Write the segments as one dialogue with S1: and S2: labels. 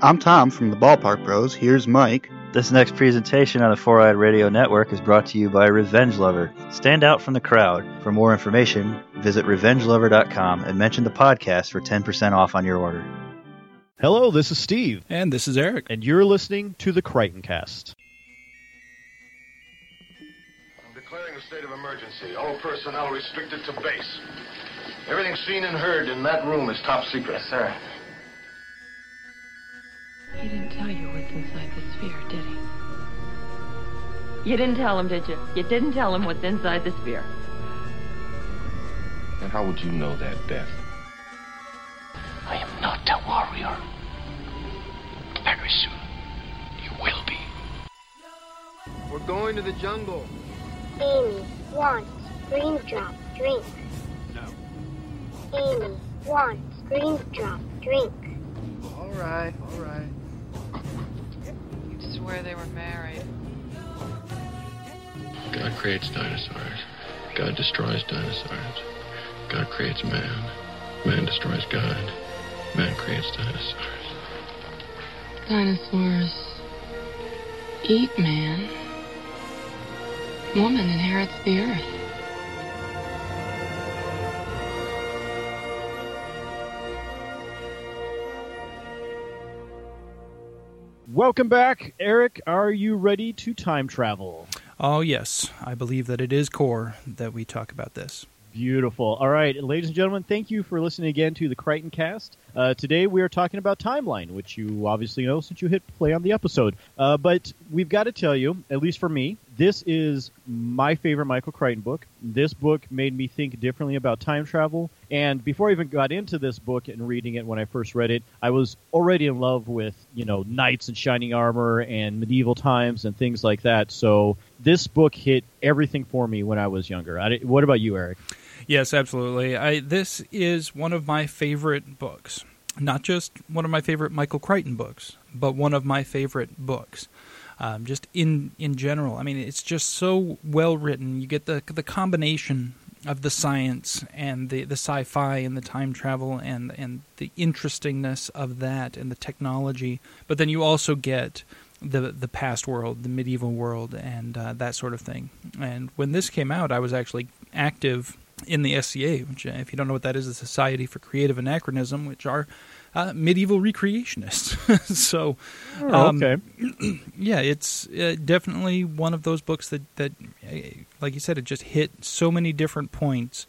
S1: I'm Tom from the Ballpark Bros. Here's Mike.
S2: This next presentation on the Four Eyed Radio Network is brought to you by Revenge Lover. Stand out from the crowd. For more information, visit revengelover.com and mention the podcast for 10% off on your order.
S3: Hello, this is Steve,
S4: And this is Eric.
S3: and you're listening to the Crichton Cast.
S5: I'm declaring a state of emergency. All personnel restricted to base. Everything seen and heard in that room is top secret. Yes, sir.
S6: He didn't tell you what's inside the sphere, did he? You didn't tell him, did you? You didn't tell him what's inside the sphere.
S5: And how would you know that, Beth?
S7: I am not a warrior. Very soon, you will be.
S5: We're going to the jungle.
S8: Amy wants green drop drink.
S5: No.
S8: Amy wants green drop drink.
S5: All right, all right.
S6: You'd they were married.
S9: God creates dinosaurs. God destroys dinosaurs. God creates man. Man destroys God. Man creates dinosaurs.
S6: Dinosaurs eat man. Woman inherits the earth.
S3: Welcome back, Eric. Are you ready to time travel?
S4: Oh, yes. I believe that it is core that we talk about this.
S3: Beautiful. All right, ladies and gentlemen, thank you for listening again to the Crichton Cast. Uh, today we are talking about Timeline, which you obviously know since you hit play on the episode. Uh, but we've got to tell you, at least for me, this is my favorite Michael Crichton book. This book made me think differently about time travel. And before I even got into this book and reading it when I first read it, I was already in love with, you know, knights and shining armor and medieval times and things like that. So this book hit everything for me when I was younger. I, what about you, Eric?
S4: Yes, absolutely. I this is one of my favorite books. Not just one of my favorite Michael Crichton books, but one of my favorite books. Um, just in in general. I mean, it's just so well written. You get the the combination of the science and the, the sci-fi and the time travel and and the interestingness of that and the technology. But then you also get the the past world, the medieval world, and uh, that sort of thing. And when this came out, I was actually active in the SCA, which, uh, if you don't know what that is, the Society for Creative Anachronism, which are uh, medieval recreationists. so, um,
S3: okay.
S4: yeah, it's uh, definitely one of those books that that, uh, like you said, it just hit so many different points.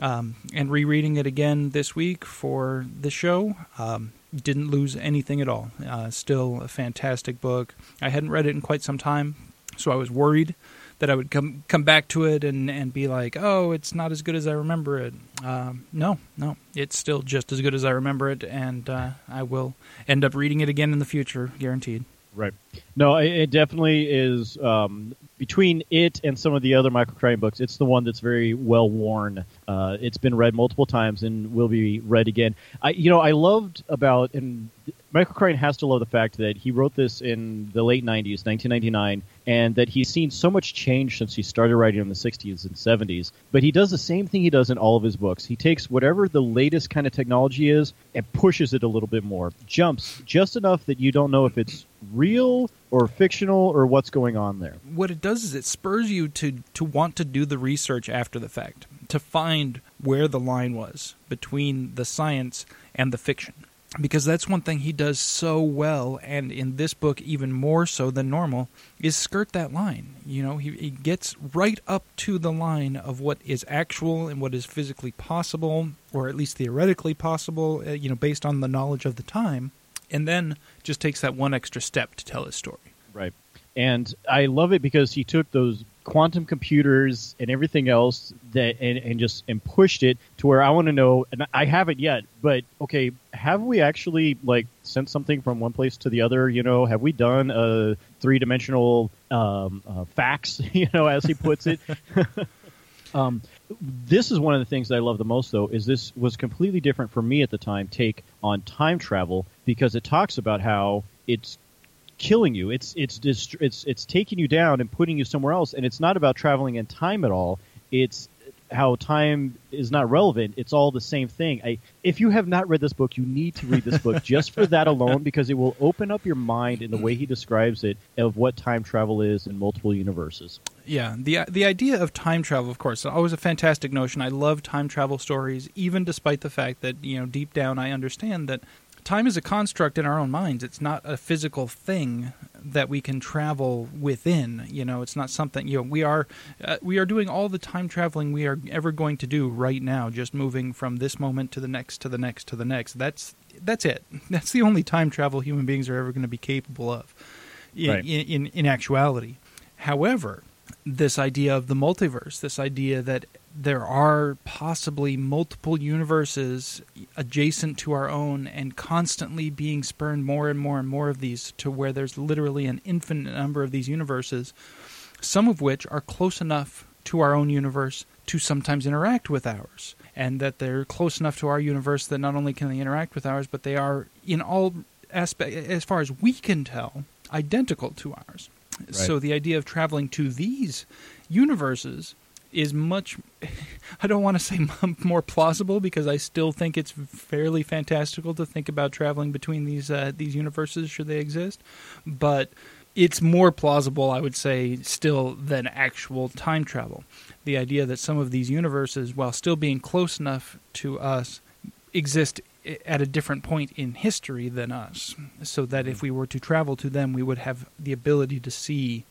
S4: Um, and rereading it again this week for the show, um, didn't lose anything at all. Uh, still a fantastic book. I hadn't read it in quite some time, so I was worried that I would come come back to it and, and be like, oh, it's not as good as I remember it. Um, no, no, it's still just as good as I remember it, and uh, I will end up reading it again in the future, guaranteed.
S3: Right. No, it, it definitely is. Um, between it and some of the other Michael Crichton books, it's the one that's very well worn. Uh, it's been read multiple times and will be read again. I, you know, I loved about and Michael Crichton has to love the fact that he wrote this in the late '90s, 1999, and that he's seen so much change since he started writing in the 60s and 70s. But he does the same thing he does in all of his books. He takes whatever the latest kind of technology is and pushes it a little bit more, jumps just enough that you don't know if it's real or fictional or what's going on there.
S4: What it does is it spurs you to to want to do the research after the fact, to find where the line was between the science and the fiction. Because that's one thing he does so well, and in this book even more so than normal, is skirt that line. You know, he, he gets right up to the line of what is actual and what is physically possible, or at least theoretically possible, uh, you know, based on the knowledge of the time, and then just takes that one extra step to tell his story.
S3: Right. And I love it because he took those quantum computers and everything else that and, and just and pushed it to where I want to know and I haven't yet, but okay, have we actually like sent something from one place to the other? You know, have we done a three dimensional um, uh, fax? You know, as he puts it. um, this is one of the things that I love the most, though, is this was completely different for me at the time. Take on time travel because it talks about how it's killing you. It's it's dist- it's it's taking you down and putting you somewhere else, and it's not about traveling in time at all. It's how time is not relevant. It's all the same thing. I, if you have not read this book, you need to read this book just for that alone because it will open up your mind in the way he mm-hmm. describes it of what time travel is in multiple universes.
S4: Yeah, the the idea of time travel, of course, is always a fantastic notion. I love time travel stories, even despite the fact that you know deep down I understand that time is a construct in our own minds. It's not a physical thing that we can travel within. You know, it's not something. You know, we are uh, we are doing all the time traveling we are ever going to do right now, just moving from this moment to the next, to the next, to the next. That's that's it. That's the only time travel human beings are ever going to be capable of. In,
S3: Right.
S4: in, in in actuality, however, this idea of the multiverse, this idea that there are possibly multiple universes adjacent to our own and constantly being spurned more and more and more of these to where there's literally an infinite number of these universes, some of which are close enough to our own universe to sometimes interact with ours. And that they're close enough to our universe that not only can they interact with ours, but they are in all aspect as far as we can tell, identical to ours. So the idea of traveling to these universes is much I don't want to say more plausible because I still think it's fairly fantastical to think about traveling between these uh, these universes should they exist, but it's more plausible I would say still than actual time travel. The idea that some of these universes while still being close enough to us exist at a different point in history than us so that if we were to travel to them we would have the ability to see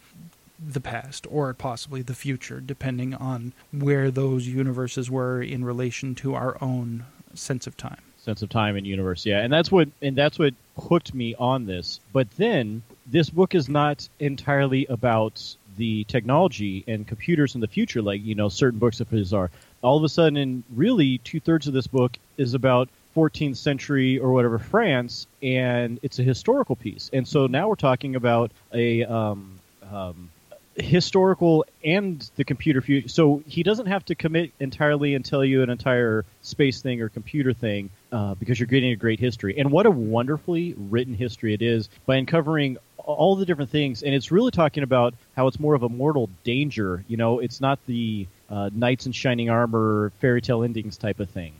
S4: the past or possibly the future, depending on where those universes were in relation to our own sense of time.
S3: sense of time and universe. Yeah, and that's what and that's what hooked me on this. But then this book is not entirely about the technology and computers in the future, like you know certain books of his are. All of a sudden, and really two thirds of this book is about 14th century or whatever France, and it's a historical piece. And so now we're talking about a um, um, historical and the computer future. So he doesn't have to commit entirely and tell you an entire space thing or computer thing uh, because you're getting a great history. And what a wonderfully written history it is by uncovering all the different things. And it's really talking about how it's more of a mortal danger. You know, it's not the uh, knights in shining armor, fairy tale endings type of thing.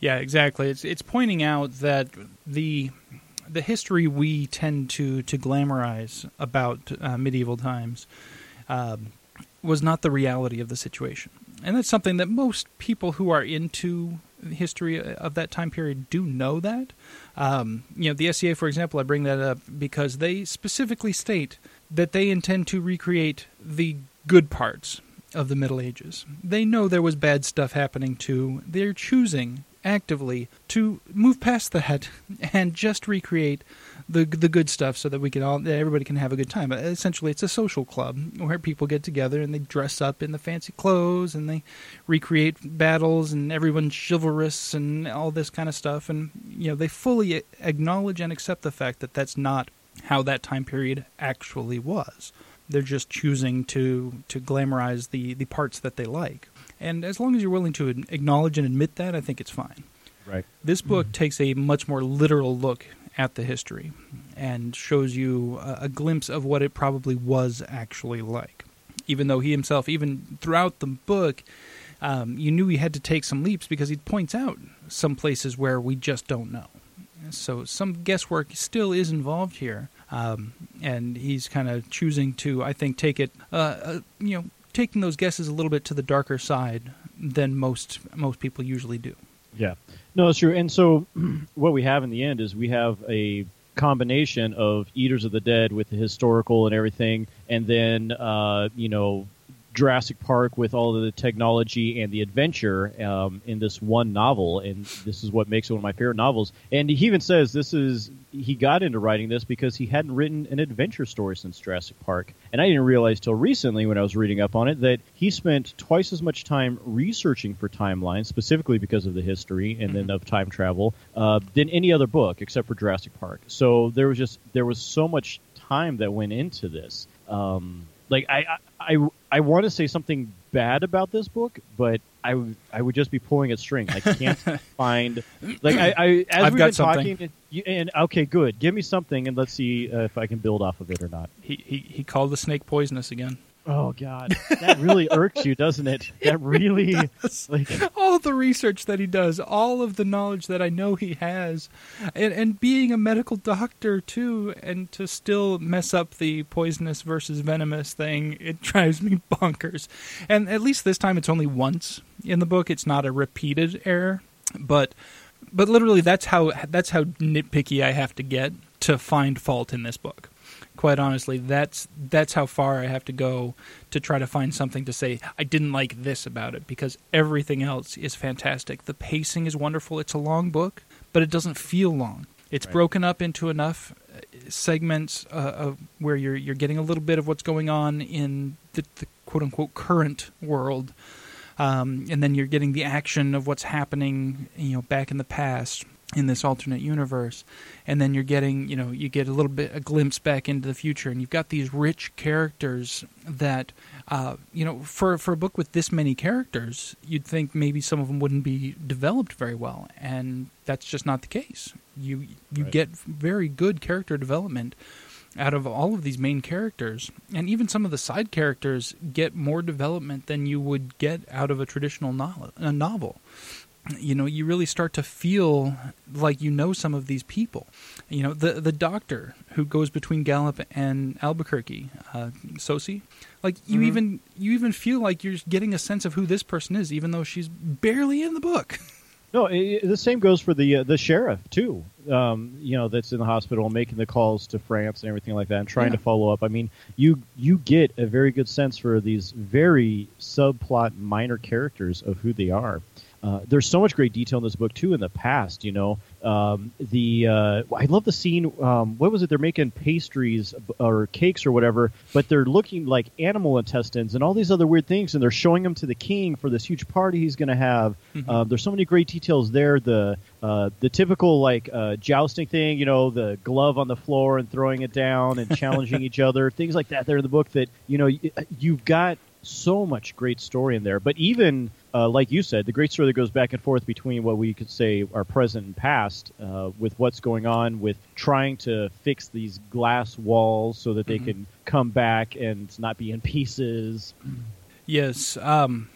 S4: Yeah, exactly. It's it's pointing out that the the history we tend to to glamorize about uh, medieval times um, was not the reality of the situation, and that's something that most people who are into history of that time period do know that. Um, you know, the SCA, for example, I bring that up because they specifically state that they intend to recreate the good parts of the Middle Ages. They know there was bad stuff happening too. They're choosing actively to move past that and just recreate the the good stuff so that we can all that everybody can have a good time. Essentially, it's a social club where people get together and they dress up in the fancy clothes and they recreate battles and everyone's chivalrous and all this kind of stuff. And you know, they fully acknowledge and accept the fact that that's not how that time period actually was. They're just choosing to to glamorize the the parts that they like. And as long as you're willing to acknowledge and admit that, I think it's fine.
S3: Right.
S4: This book mm-hmm. takes a much more literal look at the history and shows you a, a glimpse of what it probably was actually like. Even though he himself, even throughout the book, um, you knew he had to take some leaps because he points out some places where we just don't know. So some guesswork still is involved here, um, and he's kind of choosing to, I think, take it, uh, uh, you know, taking those guesses a little bit to the darker side than most most people usually do.
S3: Yeah. No, it's true. And so what we have in the end is we have a combination of Eaters of the Dead with the historical and everything, and then uh, you know Jurassic Park with all of the technology and the adventure um, in this one novel, and this is what makes it one of my favorite novels. And he even says this is he got into writing this because he hadn't written an adventure story since Jurassic Park, and I didn't realize till recently when I was reading up on it that he spent twice as much time researching for timelines, specifically because of the history and then of time travel, uh, than any other book except for Jurassic Park. So there was just there was so much time that went into this. Um, like I, I, I, I want to say something bad about this book, but I, would- I would just be pulling at string. I can't find like I, I as
S4: I've
S3: we've
S4: got
S3: been
S4: something.
S3: talking, and, you- and okay, good. Give me something, and let's see uh, if I can build off of it or not.
S4: He he, he called the snake poisonous again.
S3: Oh God, that really irks you, doesn't it? That really like
S4: all the research that he does, all of the knowledge that I know he has, and, and being a medical doctor too, and to still mess up the poisonous versus venomous thing, it drives me bonkers. And at least this time, it's only once in the book; it's not a repeated error, but but literally, that's how that's how nitpicky I have to get to find fault in this book quite honestly, that's that's how far I have to go to try to find something to say I didn't like this about it because everything else is fantastic. The pacing is wonderful. It's a long book, but it doesn't feel long. It's
S3: Right.
S4: broken up into enough uh, segments uh, of where you're you're getting a little bit of what's going on in the, the quote unquote current world, um, and then you're getting the action of what's happening, you know, back in the past in this alternate universe and then you're getting you know you get a little bit a glimpse back into the future and you've got these rich characters that uh, you know for for a book with this many characters you'd think maybe some of them wouldn't be developed very well and that's just not the case you you
S3: Right.
S4: get very good character development out of all of these main characters and even some of the side characters get more development than you would get out of a traditional novel, a novel you know you really start to feel like you know some of these people you know the the doctor who goes between Gallup and Albuquerque uh Tsosie like you
S3: Mhm.
S4: even you even feel like you're getting a sense of who this person is even though she's barely in the book
S3: no. i the same goes for the uh, the sheriff too. Um, you know, that's in the hospital making the calls to France and everything like that, and trying
S4: Yeah.
S3: to follow up. I mean, you you get a very good sense for these very subplot minor characters of who they are. Uh, there's so much great detail in this book too. In the past, you know, um, the uh, I love the scene. Um, what was it? They're making pastries or cakes or whatever, but they're looking like animal intestines and all these other weird things, and they're showing them to the king for this huge party he's going to have.
S4: Mhm.
S3: Um, there's so many great details there. The uh, the typical like uh, jousting thing, you know, the glove on the floor and throwing it down and challenging each other, things like that. There in the book that you know y- you've got so much great story in there. But even uh, like you said, the great story that goes back and forth between what we could say are present and past, uh, with what's going on with trying to fix these glass walls so that they
S4: Mhm.
S3: can come back and not be in pieces.
S4: Yes, um,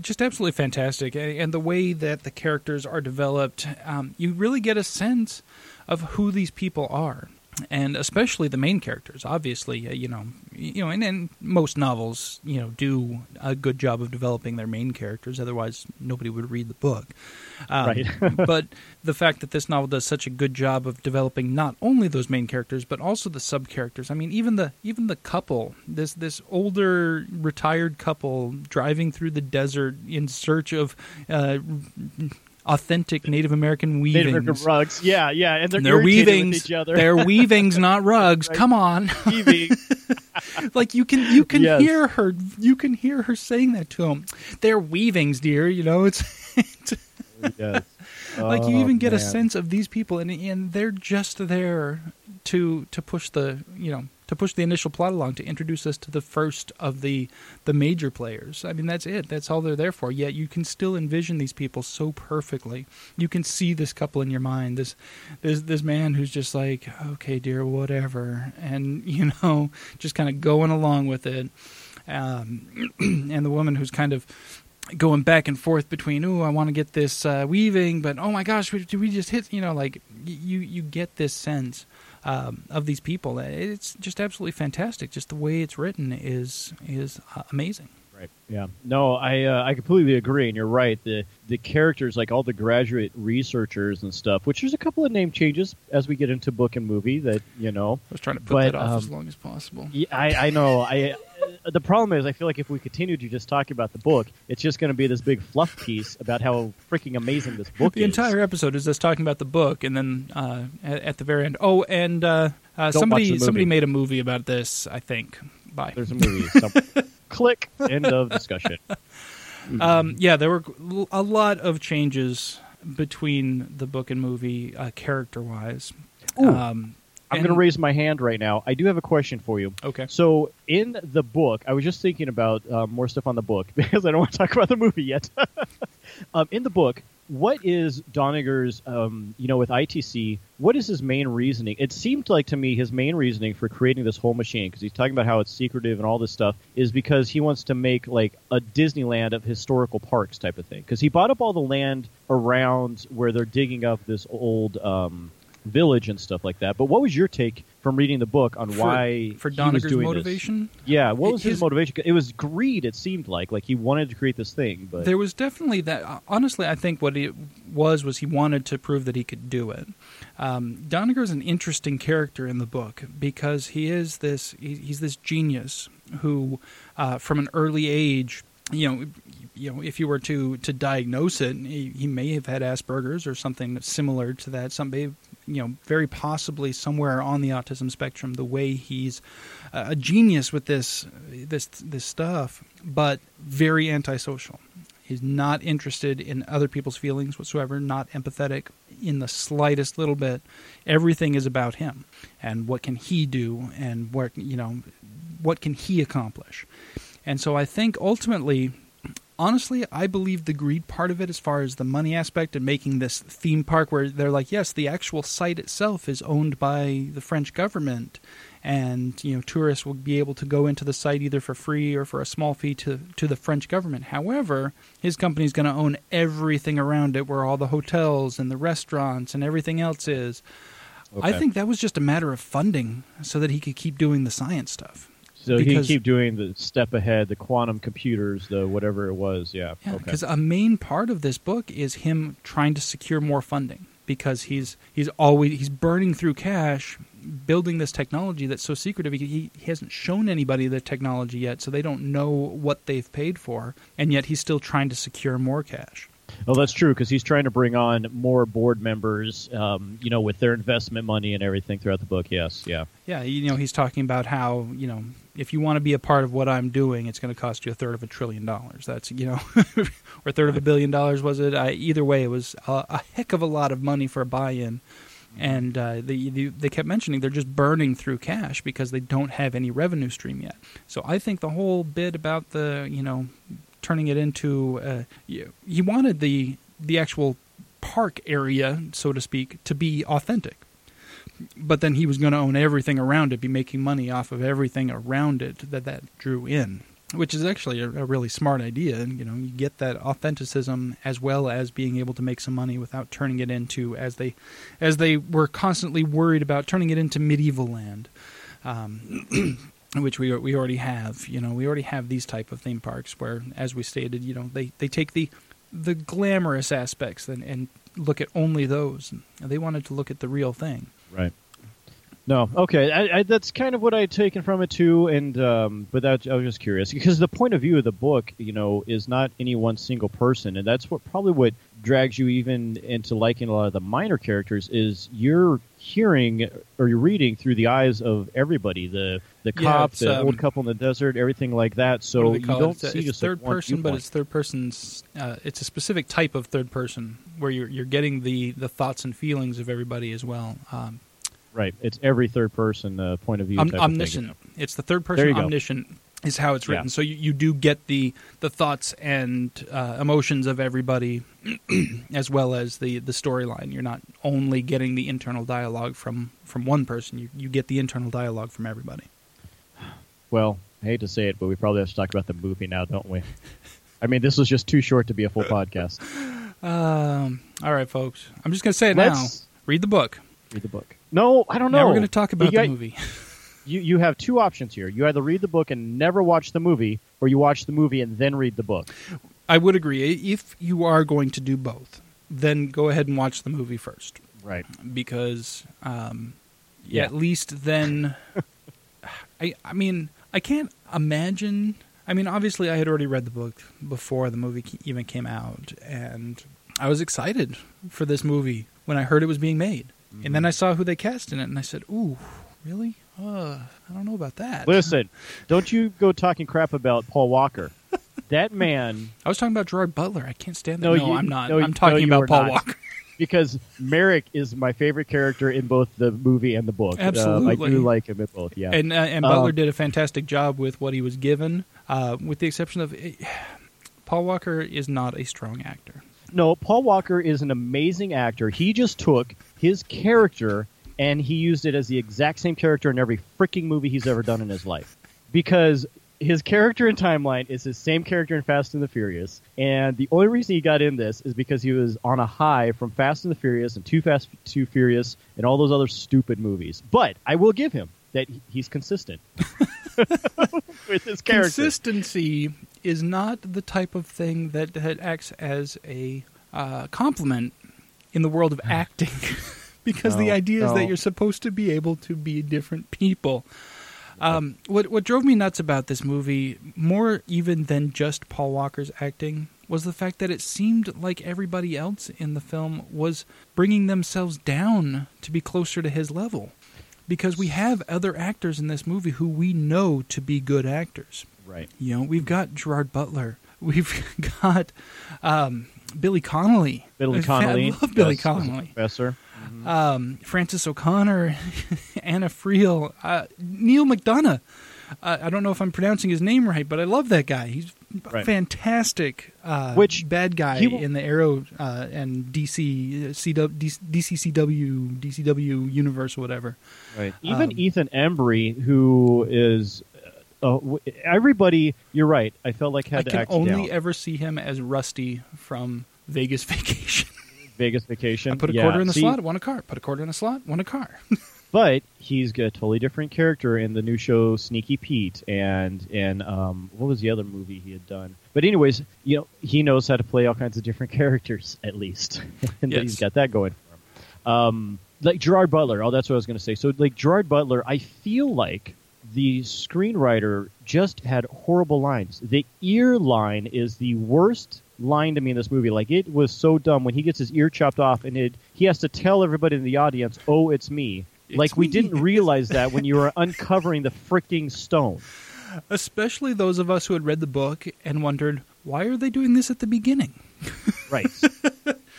S4: just absolutely fantastic, and the way that the characters are developed, um, you really get a sense of who these people are, and especially the main characters. Obviously, uh, you know, you know, and, and most novels, you know, do a good job of developing their main characters. Otherwise, nobody would read the book. Um,
S3: Right.
S4: but the fact that this novel does such a good job of developing not only those main characters but also the sub characters. I mean, even the even the couple, this this older retired couple driving through the desert in search of uh, authentic Native American weavings.
S3: Native American rugs, yeah, yeah, and they're,
S4: They're
S3: irritated with
S4: weavings.
S3: each other.
S4: They're weavings, not rugs.
S3: Right.
S4: Come on.
S3: Weaving.
S4: like you can you can
S3: Yes.
S4: hear her you can hear her saying that to him. They're weavings, dear. You know it's.
S3: yes.
S4: Oh, like you
S3: Oh,
S4: even get a sense of these people and and they're just there to to push the you know to push the initial plot along to introduce us to the first of the the major players. I mean that's it. That's all they're there for. Yet you can still envision these people so perfectly. You can see this couple in your mind this this this man who's just like okay dear whatever. And you know just kind of going along with it. Um, and the woman who's kind of going back and forth between oh I want to get this uh, weaving but oh my gosh we- we just hit you know like you you get this sense um, of these people it's just absolutely fantastic just the way it's written is is uh, amazing
S3: Right. Yeah. No, I uh, I completely agree, and you're right. The the characters, like all the graduate researchers and stuff, which there's a couple of name changes as we get into book and movie that you know.
S4: I was trying to put
S3: But,
S4: that off as
S3: um,
S4: long as possible
S3: Yeah, I, I know. I the problem is, I feel like if we continue to just talk about the book, it's just going to be this big fluff piece about how freaking amazing this book
S4: the
S3: is.
S4: entire episode is us talking about the book and then uh, at, at the very end oh and uh, uh, somebody somebody made a movie about this I think bye
S3: There's a movie. Click. End of discussion.
S4: Um, yeah, there were a lot of changes between the book and movie, uh, character wise. Um,
S3: I'm going to raise my hand right now. I do have a question for you.
S4: Okay.
S3: So in the book, I was just thinking about uh, more stuff on the book because I don't want to talk about the movie yet. um, in the book, what is Doniger's, um, you know, with ITC? What is his main reasoning? It seemed like to me his main reasoning for creating this whole machine, because he's talking about how it's secretive and all this stuff, is because he wants to make like a Disneyland of historical parks type of thing. Because he bought up all the land around where they're digging up this old um, village and stuff like that. But what was your take from reading the book on
S4: For-
S3: why
S4: for Doniger's
S3: doing this?
S4: motivation?
S3: Yeah, what was his,
S4: His-
S3: motivation? It was greed. It seemed like like he wanted to create this thing, but
S4: There was definitely that. Honestly, I think what it was was he wanted to prove that he could do it. Um, Doniger is an interesting character in the book because he is this. he- He's this genius who, uh, from an early age, you know, you know, if you were to to diagnose it, he, he may have had Asperger's or something similar to that. Somebody, you know, very possibly somewhere on the autism spectrum. The way he's uh, a genius with this this this stuff, but very antisocial. He's not interested in other people's feelings whatsoever, not empathetic in the slightest little bit. Everything is about him and what can he do and what you know what can he accomplish. And so I think ultimately honestly, I believe the greed part of it, as far as the money aspect and making this theme park, where they're like, yes, the actual site itself is owned by the French government, and you know, tourists will be able to go into the site either for free or for a small fee to to the French government. However, his company is going to own everything around it, where all the hotels and the restaurants and everything else is. I think that was just a matter of funding, so that he could keep doing the science stuff.
S3: So he keep doing the step ahead, the quantum computers, the whatever it was. Yeah,
S4: Yeah,
S3: okay.
S4: because a main part of this book is him trying to secure more funding because he's he's always he's burning through cash building this technology that's so secretive. He, he hasn't shown anybody the technology yet, so they don't know what they've paid for, and yet he's still trying to secure more cash.
S3: Oh, that's true because he's trying to bring on more board members, um, you know, with their investment money and everything throughout the book. Yes, yeah.
S4: Yeah, you know, he's talking about how you know if you want to be a part of what I'm doing, it's going to cost you a third of a trillion dollars. That's you know, or a third of a billion dollars was it? I, either way, it was a, a heck of a lot of money for a buy-in. And uh, they kept mentioning they're just burning through cash because they don't have any revenue stream yet. So I think the whole bit about the you know turning it into uh, he wanted the the actual park area, so to speak, to be authentic but then he was going to own everything around it, be making money off of everything around it that that drew in, which is actually a, a really smart idea. And you know, you get that authenticism as well as being able to make some money without turning it into as they as they were constantly worried about turning it into medieval land. Um, which we we already have, you know, we already have these type of theme parks where, as we stated, you know, they, they take the the glamorous aspects and, and look at only those. They wanted to look at the real thing.
S3: Right. No, okay, I, I, that's kind of what I had taken from it too, and um, but that I was just curious because the point of view of the book, you know, is not any one single person, and that's what probably what drags you even into liking a lot of the minor characters is you're hearing or you're reading through the eyes of everybody, the the
S4: Yeah,
S3: cop, the
S4: um,
S3: old couple in the desert, everything like that. So
S4: do
S3: you don't
S4: It's a-
S3: see
S4: it's
S3: just
S4: third
S3: like
S4: person, but it's third person's. Uh, it's a specific type of third person where you're you're getting the the thoughts and feelings of everybody as well. Um,
S3: right. It's every third person uh, point of view.
S4: om-
S3: type of
S4: omniscient. It's the third person
S3: omniscient go.
S4: Is how it's
S3: Yeah.
S4: written. So you, you do get the the thoughts and uh, emotions of everybody, as well as the the storyline. You're not only getting the internal dialogue from from one person. You you get the internal dialogue from everybody.
S3: Well, I hate to say it, but we probably have to talk about the movie now, don't we? I mean, this was just too short to be a full podcast.
S4: Um, all right, folks. I'm just gonna say it
S3: Let's-
S4: now. Read the book.
S3: Read the book. No, I don't know.
S4: Now we're gonna talk about
S3: You
S4: the movie.
S3: You you have two options here. You either read the book and never watch the movie, or you watch the movie and then read the book.
S4: I would agree. If you are going to do both, then go ahead and watch the movie first.
S3: Right.
S4: Because, um,
S3: Yeah.
S4: at least then, I, I mean, I can't imagine. I mean, obviously, I had already read the book before the movie even came out, and I was excited for this movie when I heard it was being made. And then I saw who they cast in it, and I said, "Ooh, really? Uh, I don't know about that."
S3: Listen, don't you go talking crap about Paul Walker. That man.
S4: I was talking about Gerard Butler. I can't stand that.
S3: No,
S4: No,
S3: you,
S4: I'm not.
S3: no,
S4: I'm talking
S3: no,
S4: about Paul
S3: not.
S4: Walker.
S3: because Marek is my favorite character in both the movie and the book. Uh, I do like him in both. Yeah,
S4: And uh, and Butler
S3: Um,
S4: did a fantastic job with what he was given, uh, with the exception of eh, Paul Walker is not a strong actor.
S3: No, Paul Walker is an amazing actor. He just took his character and he used it as the exact same character in every freaking movie he's ever done in his life. Because his character in Timeline is his same character in Fast and the Furious, and the only reason he got in this is because he was on a high from Fast and the Furious and Too Fast, Too Furious, and all those other stupid movies. But I will give him that he's consistent with his character.
S4: Consistency is not the type of thing that, that acts as a uh, compliment in the world of acting, because the
S3: No,
S4: idea is that you're supposed to be able to be different people. Um, what what drove me nuts about this movie, more even than just Paul Walker's acting, was the fact that it seemed like everybody else in the film was bringing themselves down to be closer to his level. Because we have other actors in this movie who we know to be good actors.
S3: Right.
S4: You know, we've got Gerard Butler. We've got um, Billy Connolly.
S3: Billy
S4: I
S3: Connolly.
S4: love Billy
S3: yes,
S4: Connolly.
S3: Professor.
S4: Um, Frances O'Connor, Anna Friel, uh, Neal McDonough. Uh, I don't know if I'm pronouncing his name right, but I love that guy. He's
S3: Right.
S4: fantastic. Uh,
S3: Which
S4: bad guy
S3: will-
S4: in the Arrow uh, and DC CW, DCCW DCW universe or whatever.
S3: Right. Even
S4: Um,
S3: Ethan Embry, who is uh, everybody, you're right. I felt like had
S4: I
S3: to
S4: can only
S3: down.
S4: ever see him as Rusty from Vegas Vacation.
S3: Vegas Vacation.
S4: I put a
S3: Yeah,
S4: quarter in the
S3: see,
S4: slot, won a car. Put a quarter in the slot, won a car.
S3: but he's a totally different character in the new show Sneaky Pete, and and um, what was the other movie he had done? But anyways, you know, he knows how to play all kinds of different characters at least, and
S4: Yes.
S3: he's got that going for him. Um, like Gerard Butler. Oh, that's what I was going to say. So like Gerard Butler, I feel like the screenwriter just had horrible lines. The ear line is the worst line to me in this movie. Like it was so dumb when he gets his ear chopped off and it he has to tell everybody in the audience, "Oh, it's me."
S4: It's
S3: like we
S4: me.
S3: didn't realize that when you were uncovering the freaking stone.
S4: Especially those of us who had read the book and wondered, why are they doing this at the beginning?
S3: Right.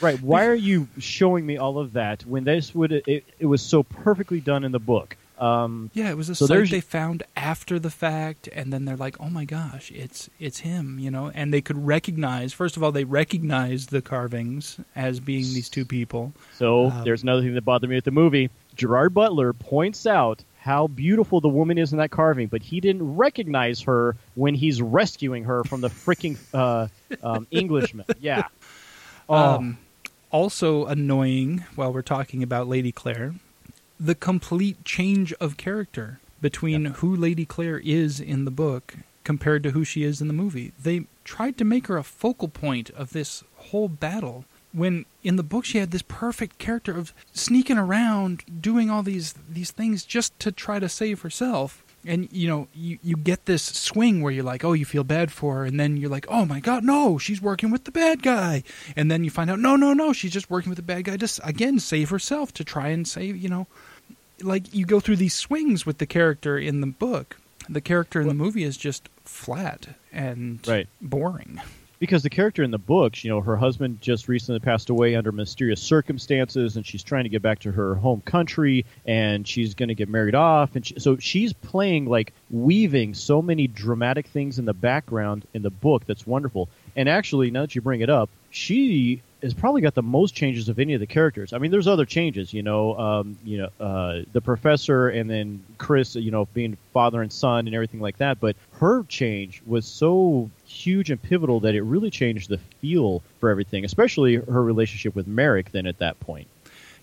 S3: right. Why are you showing me all of that when this would it, it was so perfectly done in the book? Um,
S4: Yeah, it was a
S3: So
S4: site they found after the fact, and then they're like, "Oh my gosh, it's it's him," you know. And they could recognize. First of all, they recognized the carvings as being these two people.
S3: So
S4: Um,
S3: there's another thing that bothered me with the movie. Gerard Butler points out how beautiful the woman is in that carving, but he didn't recognize her when he's rescuing her from the freaking uh, um, Englishman. Yeah. Oh,
S4: Um, also annoying while we're talking about Lady Claire, the complete change of character between who Lady Claire is in the book compared to who she is in the movie. They tried to make her a focal point of this whole battle when in the book she had this perfect character of sneaking around doing all these these things just to try to save herself. And you know you, you get this swing where you're like oh you feel bad for her. And then you're like oh my god no she's working with the bad guy. And then you find out no no no she's just working with the bad guy to again save herself to try and save you know like you go through these swings with the character in the book the character in the movie is just flat and
S3: Right.
S4: boring
S3: because the character in the books, you know, her husband just recently passed away under mysterious circumstances, and she's trying to get back to her home country, and she's going to get married off, and she, so she's playing like weaving so many dramatic things in the background in the book that's wonderful. And actually, now that you bring it up, she has probably got the most changes of any of the characters. I mean, there's other changes, you know, um, you know, uh, the professor and then Chris, you know, being father and son and everything like that. But her change was so huge and pivotal that it really changed the feel for everything, especially her relationship with Marek. Then at that point,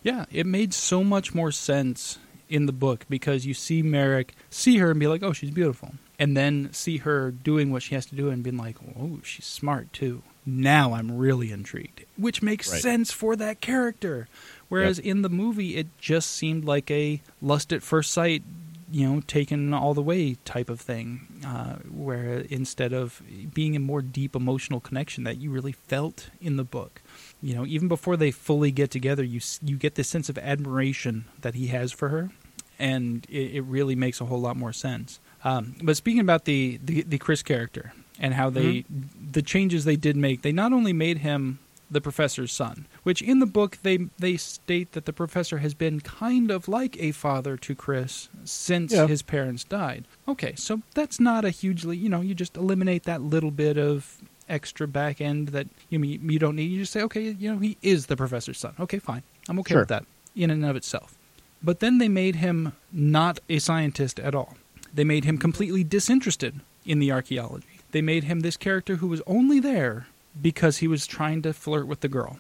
S4: Yeah, it made so much more sense in the book because you see Marek see her and be like, "Oh, she's beautiful," and then see her doing what she has to do and being like, "Oh, she's smart too." Now I'm really intrigued, which makes
S3: Right.
S4: sense for that character. Whereas in the movie, it just seemed like a lust at first sight, you know, taken all the way type of thing. Uh, where instead of being a more deep emotional connection that you really felt in the book, you know, even before they fully get together, you you get this sense of admiration that he has for her, and it, it really makes a whole lot more sense. Um, but speaking about the, the the Chris character and how they mm-hmm. the changes they did make, they not only made him the professor's son, which in the book they they state that the professor has been kind of like a father to Chris since
S3: Yeah.
S4: his parents died. Okay, so that's not a hugely you know you just eliminate that little bit of extra back end that you mean you don't need. You just say, okay, you know, he is the professor's son. Okay, fine, I'm okay
S3: Sure.
S4: with that in and of itself. But then they made him not a scientist at all. They made him completely disinterested in the archaeology. They made him this character who was only there because he was trying to flirt with the girl.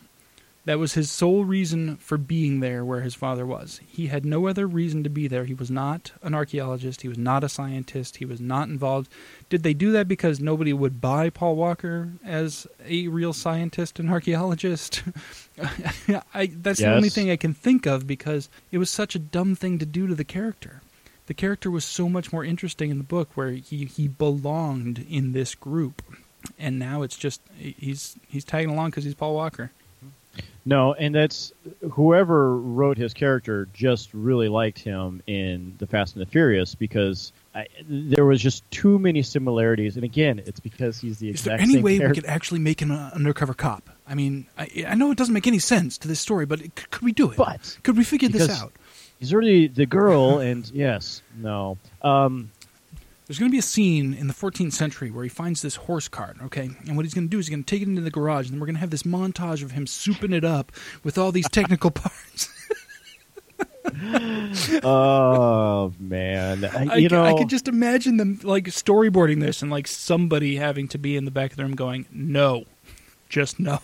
S4: That was his sole reason for being there where his father was. He had no other reason to be there. He was not an archaeologist. He was not a scientist. He was not involved. Did they do that because nobody would buy Paul Walker as a real scientist and archaeologist? I, that's the only thing I can think of because it was such a dumb thing to do to the character. The character was so much more interesting in the book where he, he belonged in this group. And now it's just he's he's tagging along because he's Paul Walker.
S3: No, and that's whoever wrote his character just really liked him in The Fast and the Furious because I, there was just too many similarities. And again, it's because he's the
S4: Is there any way we could actually make him an uh, undercover cop? I mean, I, I know it doesn't make any sense to this story, but it, could we do it?
S3: But
S4: could we figure this out?
S3: He's already the girl, and yes, no. Um,
S4: There's going to be a scene in the 14th century where he finds this horse cart, okay? And what he's going to do is he's going to take it into the garage, and then we're going to have this montage of him souping it up with all these technical parts.
S3: oh man, I,
S4: I,
S3: you
S4: c-
S3: know,
S4: I could just imagine them like storyboarding this and like somebody having to be in the back of the room going, "No, just no."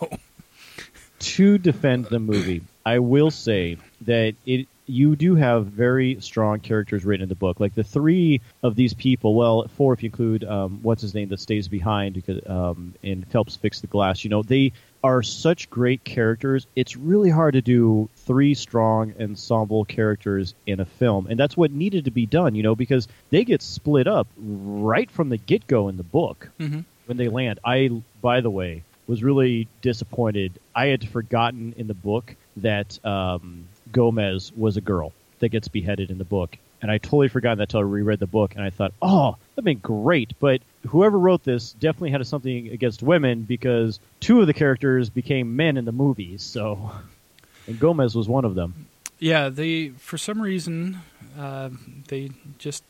S3: to defend the movie, I will say that it you do have very strong characters written in the book. Like the three of these people, well, four if you include um, what's his name that stays behind because um, and helps fix the glass. You know, they are such great characters. It's really hard to do three strong ensemble characters in a film, and that's what needed to be done. You know, because they get split up right from the get go in the book
S4: Mm-hmm.
S3: when they land. I, by the way, was really disappointed. I had forgotten in the book that um, Gomez was a girl that gets beheaded in the book. And I totally forgot that until I reread the book, and I thought, oh, that'd been great. But whoever wrote this definitely had something against women because two of the characters became men in the movies. So, and Gomez was one of them.
S4: Yeah, they for some reason uh, they just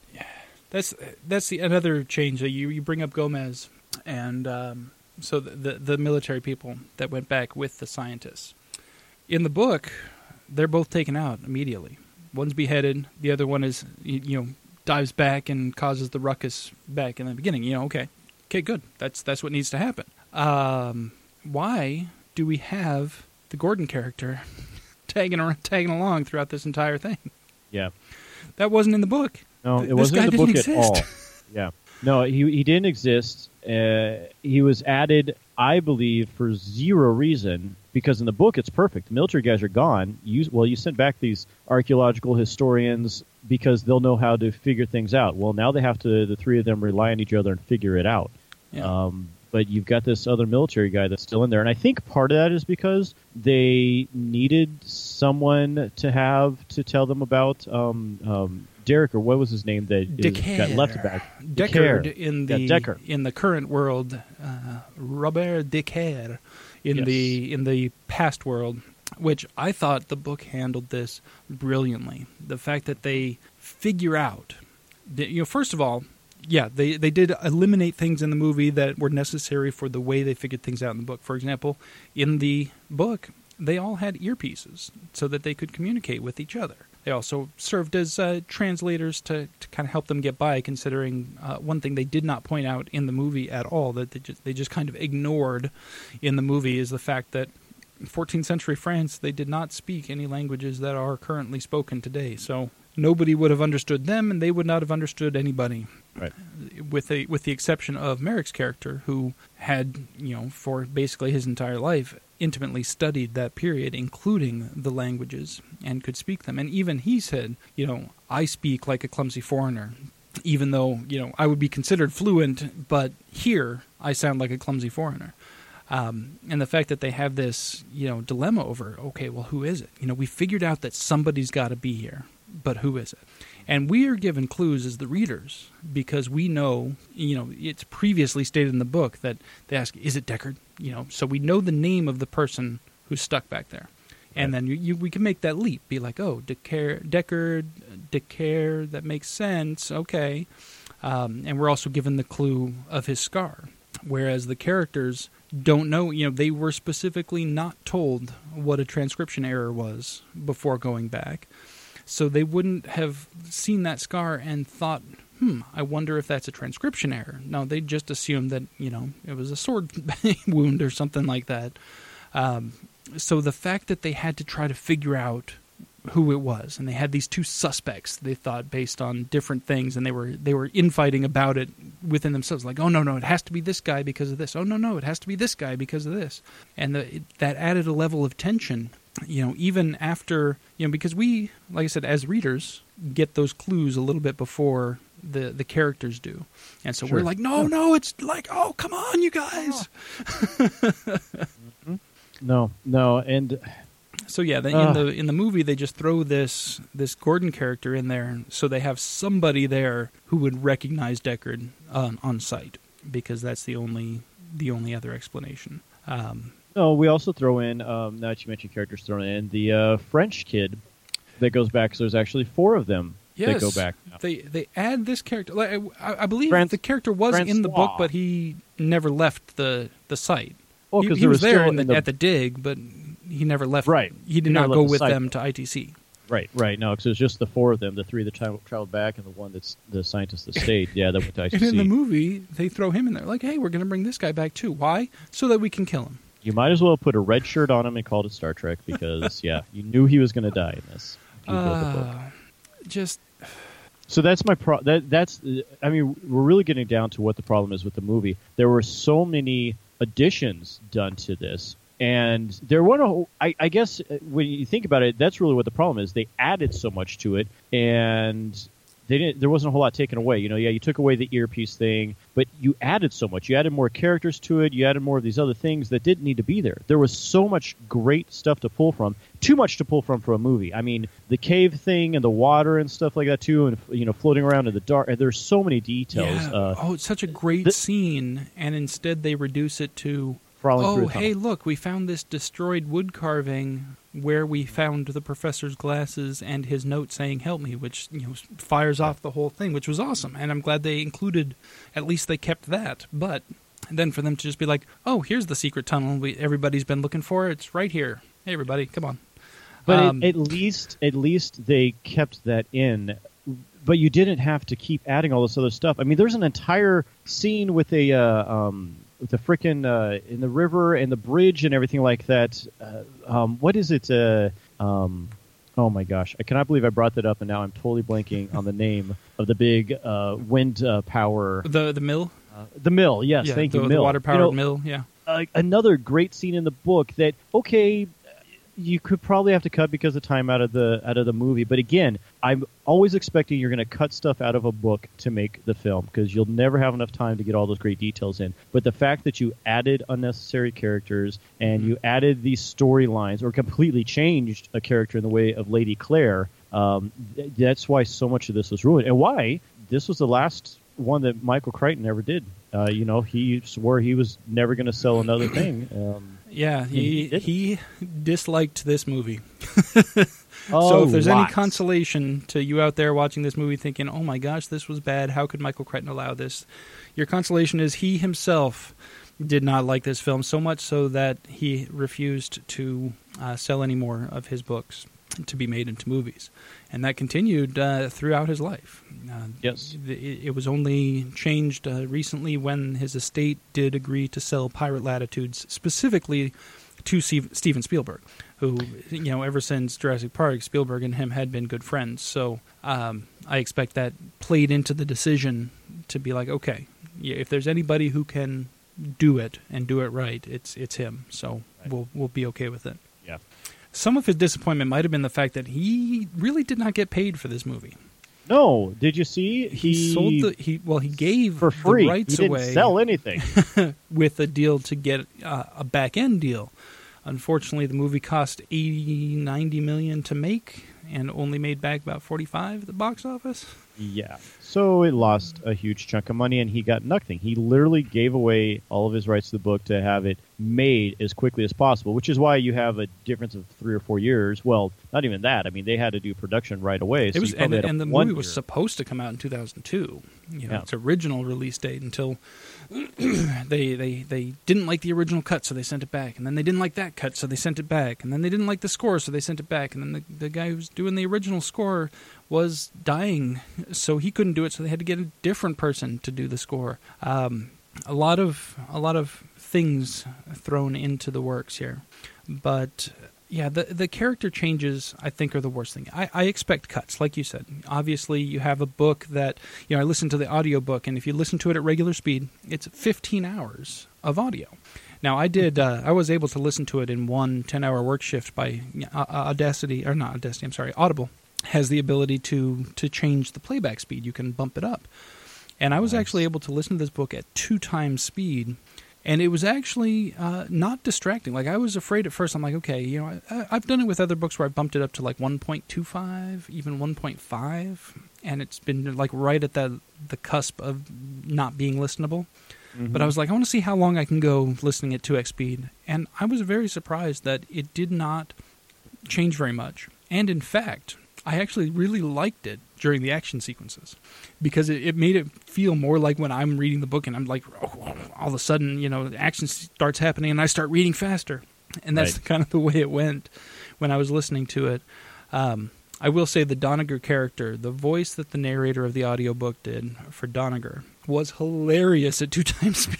S4: that's that's the another change that you you bring up Gomez and um, so the, the the military people that went back with the scientists in the book they're both taken out immediately. One's beheaded, the other one is you, know dives back and causes the ruckus back in the beginning. You know, okay, okay, good. That's that's what needs to happen. Um, why do we have the Gordon character tagging around, tagging along throughout this entire thing?
S3: Yeah.
S4: That wasn't in the book.
S3: No, it
S4: this
S3: wasn't in the book
S4: exist.
S3: at all. Yeah. No, he he didn't exist. Uh, he was added, I believe, for zero reason because in the book it's perfect. The military guys are gone. You well, you sent back these archaeological historians because they'll know how to figure things out. Well, now they have to. The three of them rely on each other and figure it out.
S4: Yeah.
S3: Um, but you've got this other military guy that's still in there, and I think part of that is because they needed someone to have to tell them about um, um, Derek or what was his name that got left back.
S4: Deckard in
S3: Yeah,
S4: the in the current world, uh, Robert de Kere in
S3: Yes.
S4: the in the past world, which I thought the book handled this brilliantly. The fact that they figure out, that, you know, first of all, yeah, they they did eliminate things in the movie that were necessary for the way they figured things out in the book. For example, in the book, they all had earpieces so that they could communicate with each other. They also served as uh, translators to, to kind of help them get by, considering uh, one thing they did not point out in the movie at all that they just, they just kind of ignored in the movie is the fact that 14th century France, they did not speak any languages that are currently spoken today. So nobody would have understood them, and they would not have understood anybody
S3: Right.
S4: with a with the exception of Marek's character, who had you know for basically his entire life intimately studied that period, including the languages, and could speak them. And even he said, you know, I speak like a clumsy foreigner, even though you know I would be considered fluent, but here I sound like a clumsy foreigner. Um, and the fact that they have this, you know, dilemma over, okay, well, who is it? You know, we figured out that somebody's got to be here, but who is it? And we are given clues as the readers because we know, you know, it's previously stated in the book that they ask, is it Deckard? You know, so we know the name of the person who's stuck back there. And then you, you, we can make that leap, be like, oh, Deckard, Deckard, Deckard, that makes sense, okay. Um, and we're also given the clue of his scar. whereas the characters don't know. You know, they were specifically not told what a transcription error was before going back, so they wouldn't have seen that scar and thought. Hmm, I wonder if that's a transcription error. No, they just assumed that, you know, it was a sword wound or something like that. Um, so the fact that they had to try to figure out who it was and they had these two suspects they thought based on different things and they were they were infighting about it within themselves like oh no no it has to be this guy because of this oh no no it has to be this guy because of this and the, it, that added a level of tension you know even after you know because we like i said as readers get those clues a little bit before the the characters do and so
S3: Sure.
S4: we're like no no it's like oh come on you guys
S3: No, no, and
S4: So yeah, the,
S3: Ugh.
S4: in the in the movie they just throw this this Gordon character in there, so they have somebody there who would recognize Deckard on on sight because that's the only the only other explanation. Um,
S3: no, we also throw in. Um, now that you mentioned characters thrown in, the uh, French kid that goes back. So there's actually four of them
S4: yes,
S3: that go back. now.
S4: They they add this character. Like, I, I believe
S3: Fran-
S4: the character was in the book, but he never left the the site.
S3: Well,
S4: he,
S3: 'cause
S4: he was
S3: was
S4: there in the,
S3: in the-
S4: at the dig, but he never left.
S3: Right.
S4: He did
S3: He
S4: not go
S3: the
S4: with
S3: site,
S4: them
S3: though.
S4: to ITC.
S3: Right, right. No, because it was just the four of them. The three that tra- traveled back, and the one that's the scientist that stayed. Yeah, that went to
S4: And in the movie, they throw him in there, like, "Hey, we're going to bring this guy back too. Why? So that we can kill him."
S3: You might as well put a red shirt on him and call it Star Trek because yeah, you knew he was going to die in this. if you read the book.
S4: Uh, just
S3: So that's my pro. That that's. I mean, we're really getting down to what the problem is with the movie. There were so many additions done to this, and there were I, I guess uh, when you think about it, that's really what the problem is. They added so much to it, and they didn't. There wasn't a whole lot taken away. You know, yeah, you took away the earpiece thing, but you added so much. You added more characters to it. You added more of these other things that didn't need to be there. There was so much great stuff to pull from. Too much to pull from for a movie. I mean, the cave thing and the water and stuff like that too, and you know, floating around in the dark. There's so many details.
S4: yeah.
S3: Uh,
S4: oh, it's such a great
S3: the-
S4: scene, and instead they reduce it to,
S3: Crawling
S4: oh,
S3: through tunnel.
S4: hey, look, we found this destroyed wood carving where we found the professor's glasses and his note saying "Help me," which you know fires off the whole thing, which was awesome, and I'm glad they included. At least they kept that, but. then for them to just be like, "Oh, here's the secret tunnel we, everybody's been looking for. It's right here. Hey, everybody, come on."
S3: But
S4: Um,
S3: it, at least, at least they kept that in. But you didn't have to keep adding all this other stuff. I mean, there's an entire scene with a uh, um, the frickin' uh, in the river and the bridge and everything like that. Uh, um, what is it? Uh, um, oh my gosh, I cannot believe I brought that up, and now I'm totally blanking on the name of the big uh, wind uh, power.
S4: the the mill,
S3: Uh, the mill, yes,
S4: yeah,
S3: thank
S4: the,
S3: you,
S4: the
S3: mill.
S4: water powered
S3: You know,
S4: mill, yeah.
S3: uh, another great scene in the book that okay you could probably have to cut because of time out of the out of the movie. But again i'm always expecting you're going to cut stuff out of a book to make the film because you'll never have enough time to get all those great details in. But the fact that you added unnecessary characters and you added these storylines or completely changed a character in the way of lady claire um, th- that's why so much of this was ruined. And why? This was the last one that michael crichton ever did. Uh, you know he swore he was never going to sell another thing. Um,
S4: Yeah,
S3: he
S4: he he disliked this movie.
S3: Oh,
S4: so if there's any consolation to you out there watching this movie thinking, "Oh my gosh, this was bad. How could Michael Crichton allow this?" Your consolation is he himself did not like this film so much so that he refused to uh, sell any more of his books to be made into movies, and that continued uh, throughout his life. Uh,
S3: Yes.
S4: it, it was only changed uh, recently when his estate did agree to sell Pirate Latitudes specifically to Steve, Steven Spielberg, who you know ever since Jurassic Park, Spielberg and him had been good friends. So um, I expect that played into the decision to be like, okay, if there's anybody who can do it and do it right, it's it's him. So we'll we'll be okay with it.
S3: Yeah.
S4: Some of his disappointment might have been the fact that he really did not get paid for this movie.
S3: no did you see
S4: He, sold the he well he gave
S3: for free
S4: the rights
S3: he didn't
S4: away
S3: sell anything
S4: with a deal to get uh, a back end deal. Unfortunately, the movie cost 80 90 million to make and only made back about 45 at the box office.
S3: Yeah. So it lost a huge chunk of money and he got nothing. He literally gave away all of his rights to the book to have it made as quickly as possible, which is why you have a difference of three or four years. Well, not even that. I mean, they had to do production right away.
S4: It was, and,
S3: probably had a
S4: and the movie was supposed to come out in 2002. You know,
S3: Yeah.
S4: its original release date until they they they didn't like the original cut, so they sent it back, and then they didn't like that cut, so they sent it back, and then they didn't like the score, so they sent it back, and then the the guy who was doing the original score was dying, so he couldn't do it, so they had to get a different person to do the score. Um, a lot of a lot of things thrown into the works here, but yeah, the the character changes I think are the worst thing. I, I expect cuts, like you said. Obviously, you have a book that you know. I listened to the audiobook, and if you listen to it at regular speed, it's 15 hours of audio. Now, I did. Uh, I was able to listen to it in one 10-hour work shift by uh, Audacity, or not Audacity. I'm sorry, Audible has the ability to to change the playback speed. You can bump it up, and I was actually able to listen to this book at two times speed and it was actually uh, not distracting. Like I was afraid at first. I'm like, okay, you know, I, I've done it with other books where I bumped it up to like 1.25, even 1.5, and it's been like right at the the cusp of not being listenable. But I was like, I want to see how long I can go listening at 2x speed, and I was very surprised that it did not change very much. And in fact, I actually really liked it during the action sequences because it, it made it feel more like when I'm reading the book and I'm like, oh, all of a sudden, you know, the action starts happening and I start reading faster. And that's
S3: Right.
S4: kind of the way it went when I was listening to it. Um, I will say the Doniger character, the voice that the narrator of the audiobook did for Doniger was hilarious at two times speed.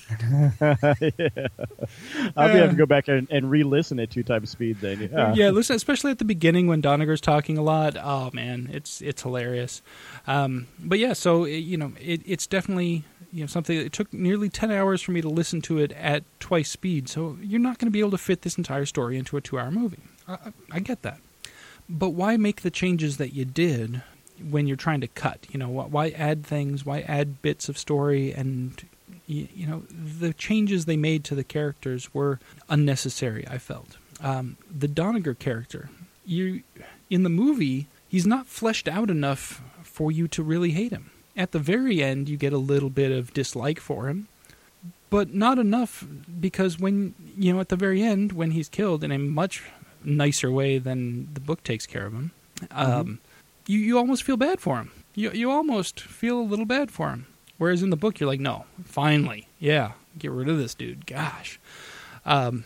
S3: I'll be able to go back and, and re-listen at two times speed then. Yeah.
S4: yeah, listen, especially at the beginning when Doniger's talking a lot. Oh man, it's it's hilarious. Um, but yeah, so it, you know, it, it's definitely you know something. It took nearly ten hours for me to listen to it at twice speed. So you're not going to be able to fit this entire story into a two-hour movie. I, I, I get that, but why make the changes that you did when you're trying to cut? You know, why add things? Why add bits of story and you, you know the changes they made to the characters were unnecessary i felt um, the doniger character you in the movie he's not fleshed out enough for you to really hate him at the very end you get a little bit of dislike for him but not enough because when you know at the very end when he's killed in a much nicer way than the book takes care of him um, you, you almost feel bad for him you, you almost feel a little bad for him Whereas in the book, you're like, no, finally, yeah, get rid of this dude. Gosh. Um,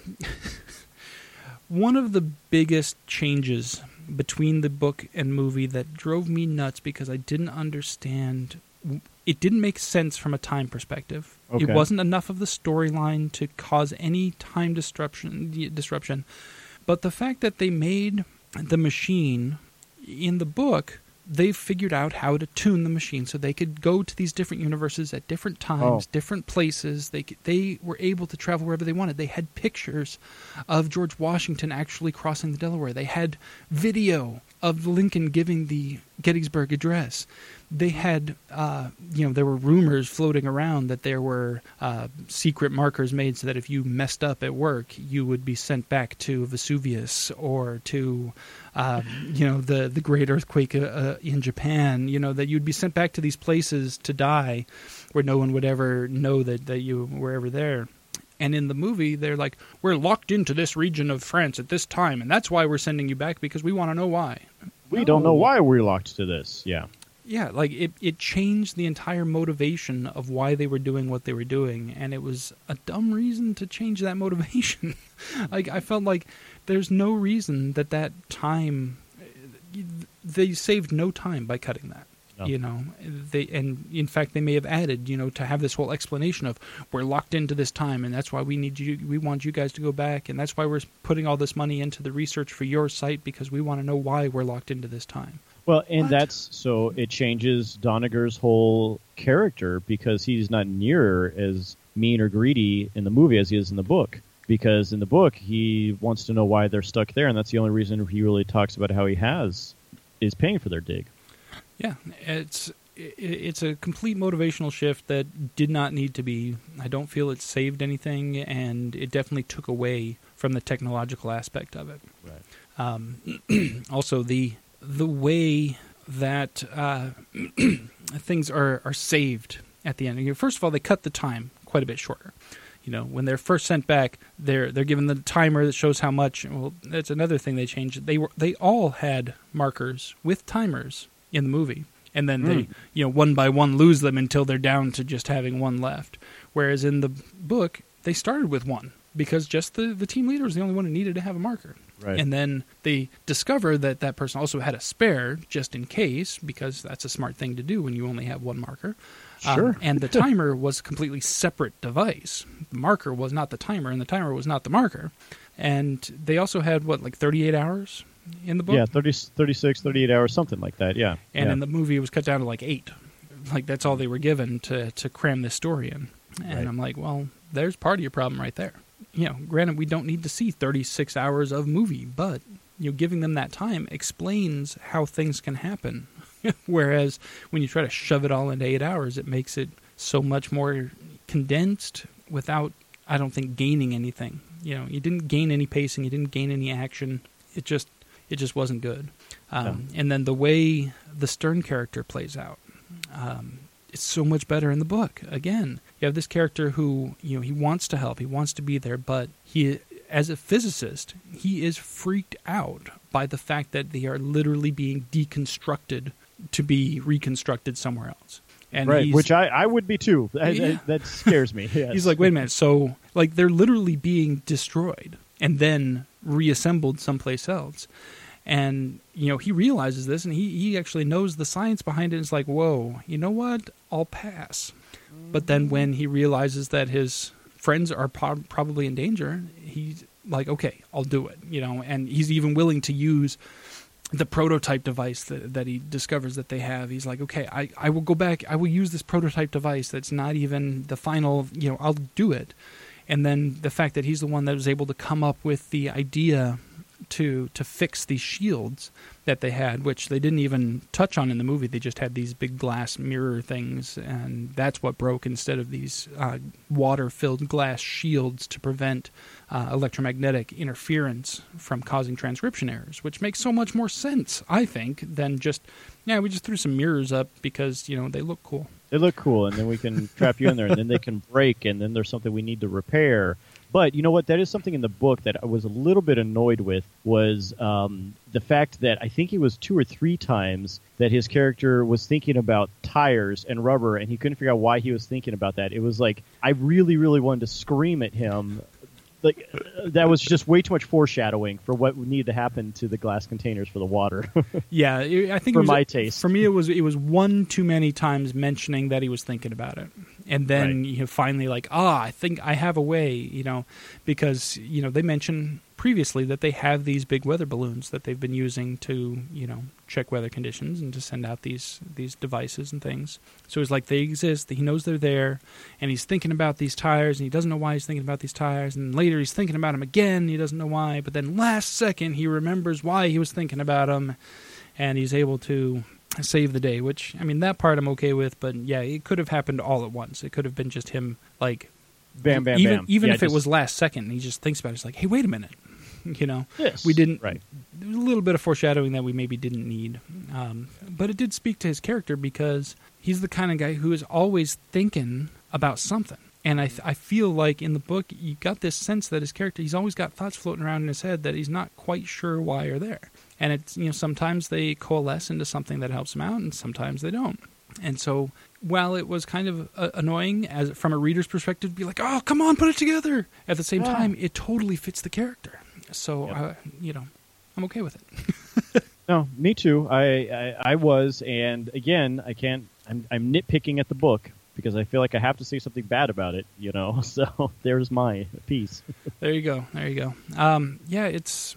S4: one of the biggest changes between the book and movie that drove me nuts because I didn't understand. It didn't make sense from a time perspective. It wasn't enough of the storyline to cause any time disruption. Disruption, but the fact that they made the machine in the book they've figured out how to tune the machine so they could go to these different universes at different times,
S3: Oh.
S4: different places. They they were able to travel wherever they wanted. They had pictures of George Washington actually crossing the Delaware. They had video of Lincoln giving the Gettysburg Address. They had, uh, you know, there were rumors floating around that there were uh, secret markers made so that if you messed up at work, you would be sent back to Vesuvius or to, uh, you know, the the great earthquake uh, uh, in Japan. You know that you'd be sent back to these places to die, where no one would ever know that that you were ever there. And in the movie, they're like, "We're locked into this region of France at this time, and that's why we're sending you back because we want to know why."
S3: We don't know why we're locked to this. Yeah.
S4: Yeah, like it, it changed the entire motivation of why they were doing what they were doing, and it was a dumb reason to change that motivation. like I felt like there's no reason that that time eh, they saved no time by cutting that.
S3: No.
S4: You know, they and in fact they may have added, you know, to have this whole explanation of we're locked into this time, and that's why we need you. We want you guys to go back, and that's why we're putting all this money into the research for your site because we want to know why we're locked into this time.
S3: Well, and
S4: What?
S3: that's so it changes Doniger's whole character because he's not near as mean or greedy in the movie as he is in the book. Because in the book, he wants to know why they're stuck there, and that's the only reason he really talks about how he has is paying for their dig.
S4: Yeah, it's it's a complete motivational shift that did not need to be. I don't feel it saved anything, and it definitely took away from the technological aspect of it.
S3: Right.
S4: Um, also, the the way that uh, things are are saved at the end. First of all, they cut the time quite a bit shorter. You know, when they're first sent back, they're they're given the timer that shows how much. Well, that's another thing they changed. They were they all had markers with timers in the movie, and then they you know one by one lose them until they're down to just having one left. Whereas in the book, they started with one because just the the team leader was the only one who needed to have a marker.
S3: Right.
S4: And then they discover that that person also had a spare just in case, because that's a smart thing to do when you only have one marker. Um,
S3: Sure.
S4: and the timer was a completely separate device. The marker was not the timer, and the timer was not the marker. And they also had, what, like 38 hours in the book?
S3: yeah, 30, 36, 38 hours, something like that. Yeah.
S4: And
S3: yeah.
S4: in the movie, it was cut down to like eight. Like, that's all they were given to, to cram this story in. And
S3: Right.
S4: I'm like, well, there's part of your problem right there. You know, granted, we don't need to see 36 hours of movie, but, you know, giving them that time explains how things can happen. Whereas when you try to shove it all into eight hours, it makes it so much more condensed without, I don't think, gaining anything. You know, you didn't gain any pacing, you didn't gain any action. It just, it just wasn't good. Um, And then the way the Stern character plays out, um, it's so much better in the book. Again, you have this character who you know he wants to help, he wants to be there, but he, as a physicist, he is freaked out by the fact that they are literally being deconstructed to be reconstructed somewhere else. And
S3: right, which I, I would be too. I- I- that scares me. Yes.
S4: He's like, wait a minute. So, like, they're literally being destroyed and then reassembled someplace else. And, you know, he realizes this and he, he actually knows the science behind it. It's like, whoa, you know what? I'll pass. But then mm-hmm. when he realizes that his friends are po- probably in danger, he's like, okay, I'll do it. You know, and he's even willing to use the prototype device that, that he discovers that they have. He's like, okay, I, I will go back. I will use this prototype device that's not even the final, you know, I'll do it. And then the fact that he's the one that was able to come up with the idea to to fix these shields that they had, which they didn't even touch on in the movie. They just had these big glass mirror things, and that's what broke instead of these uh, water-filled glass shields to prevent uh, electromagnetic interference from causing transcription errors, which makes so much more sense, I think, than just yeah, we just threw some mirrors up because you know they look cool.
S3: They look cool, and then we can trap you in there, and then they can break, and then there's something we need to repair. But you know what? That is something in the book that I was a little bit annoyed with was um, the fact that I think it was two or three times that his character was thinking about tires and rubber, and he couldn't figure out why he was thinking about that. It was like I really, really wanted to scream at him. Like that was just way too much foreshadowing for what needed to happen to the glass containers for the water.
S4: Yeah, I think
S3: For
S4: was,
S3: my taste.
S4: For me, it was it was one too many times mentioning that he was thinking about it, and then
S3: Right.
S4: you know, finally like, ah, I think I have a way, you know, because you know they mentioned previously that they have these big weather balloons that they've been using to you know check weather conditions and to send out these these devices and things. So it's like they exist. He knows they're there, and he's thinking about these tires, and he doesn't know why he's thinking about these tires. And later he's thinking about them again. He doesn't know why, but then last second he remembers why he was thinking about them, and he's able to save the day. Which I mean, that part I'm okay with. But yeah, it could have happened all at once. It could have been just him like
S3: bam, bam,
S4: even
S3: bam.
S4: even
S3: Yeah,
S4: if it was last second, and he just thinks about it. It's like, hey, wait a minute, you know,
S3: Yes,
S4: we didn't.
S3: right.
S4: There was a little bit of foreshadowing that we maybe didn't need, um, but it did speak to his character because he's the kind of guy who is always thinking about something. And I, th- I feel like in the book you got this sense that his character he's always got thoughts floating around in his head that he's not quite sure why are there. And it's you know sometimes they coalesce into something that helps them out, and sometimes they don't. And so while it was kind of uh, annoying as from a reader's perspective to be like, "Oh, come on, put it together," at the same
S3: Yeah.
S4: time it totally fits the character. So
S3: Yep.
S4: uh, you know, I'm okay with it.
S3: No, me too. I, I I was, and again, I can't. I'm I'm nitpicking at the book because I feel like I have to say something bad about it. You know, so there's my piece.
S4: There you go. There you go. Um, yeah, it's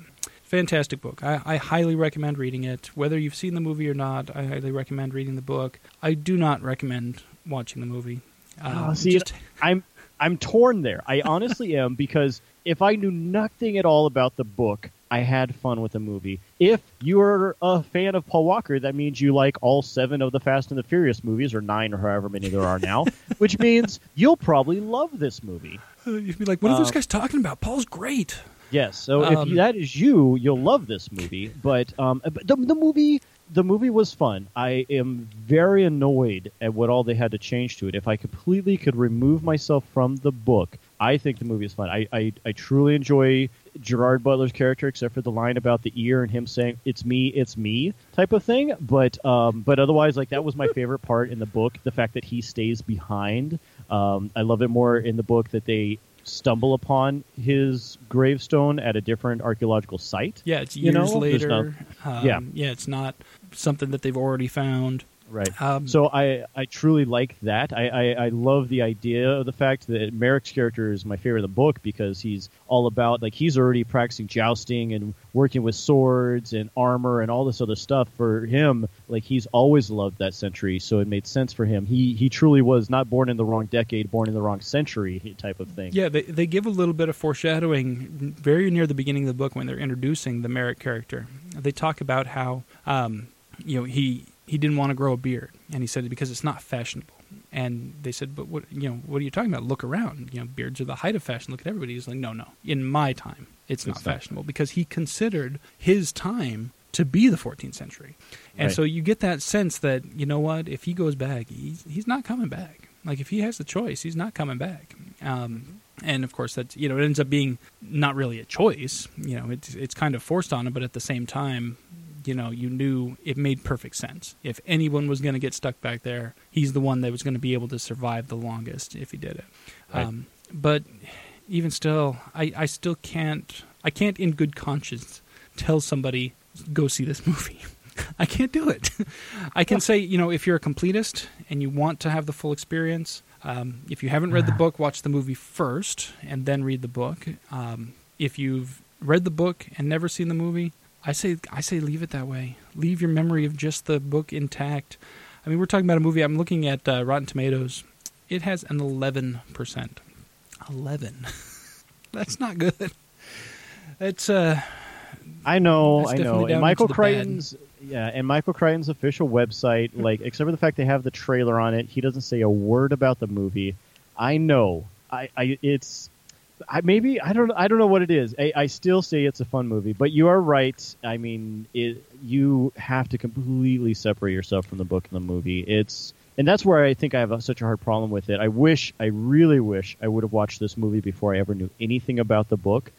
S4: fantastic book. I, I highly recommend reading it. Whether you've seen the movie or not, I highly recommend reading the book. I do not recommend watching the movie. Um,
S3: Oh, see,
S4: just-
S3: I'm I'm torn there. I honestly am because if I knew nothing at all about the book, I had fun with the movie. If you're a fan of Paul Walker, that means you like all seven of the Fast and the Furious movies, or nine, or however many there are now. which means you'll probably love this movie.
S4: you'd be like, "What are those
S3: uh,
S4: guys talking about?" Paul's great.
S3: Yes. So
S4: Um,
S3: if that is you, you'll love this movie. But um, the, the movie the movie was fun. I am very annoyed at what all they had to change to it. If I completely could remove myself from the book, I think the movie is fun. I, I, I truly enjoy Gerard Butler's character, except for the line about the ear and him saying "It's me, it's me" type of thing. But um, but otherwise, like that was my favorite part in the book. The fact that he stays behind. Um, I love it more in the book that they stumble upon his gravestone at a different archaeological site.
S4: Yeah, it's
S3: You
S4: years
S3: know,
S4: later.
S3: no-
S4: um,
S3: yeah.
S4: yeah, it's not something that they've already found.
S3: Right.
S4: Um,
S3: so I, I truly like that. I, I, I love the idea of the fact that Marek's character is my favorite in the book because he's all about like he's already practicing jousting and working with swords and armor and all this other stuff. For him, like he's always loved that century, so it made sense for him. He he truly was not born in the wrong decade, born in the wrong century type of thing.
S4: Yeah, they they give a little bit of foreshadowing very near the beginning of the book when they're introducing the Merrick character. They talk about how um, you know he he didn't want to grow a beard, and he said because it's not fashionable. And they said, but what you know, what are you talking about? Look around. You know, beards are the height of fashion. Look at everybody. He's like, no, no. In my time, it's not
S3: It's not.
S4: fashionable because he considered his time to be the 14th century. And
S3: Right.
S4: so you get that sense that you know what, if he goes back, he's he's not coming back. Like if he has the choice, he's not coming back. Um, and of course, that's you know it ends up being not really a choice. You know, it's it's kind of forced on him, but at the same time, you know, you knew it made perfect sense. If anyone was going to get stuck back there, he's the one that was going to be able to survive the longest if he did it.
S3: Right.
S4: Um, but even still, I, I still can't I can't in good conscience tell somebody go see this movie. I can't do it. I can say, you know, if you're a completist and you want to have the full experience, um, if you haven't read the book, watch the movie first and then read the book. Um, if you've read the book and never seen the movie, I say I say leave it that way. Leave your memory of just the book intact. I mean, we're talking about a movie. I'm looking at uh, Rotten Tomatoes. It has an 11 percent. 11. That's not good. It's uh
S3: I know, I know. And Michael. Crichton's yeah, and Michael Crichton's official website, like except for the fact they have the trailer on it, he doesn't say a word about the movie. I know. I, I it's I maybe I don't I don't know what it is. I, I still say it's a fun movie, but you are right. I mean, it you have to completely separate yourself from the book and the movie. It's and that's where I think I have a, such a hard problem with it. I wish, I really wish, I would have watched this movie before I ever knew anything about the book,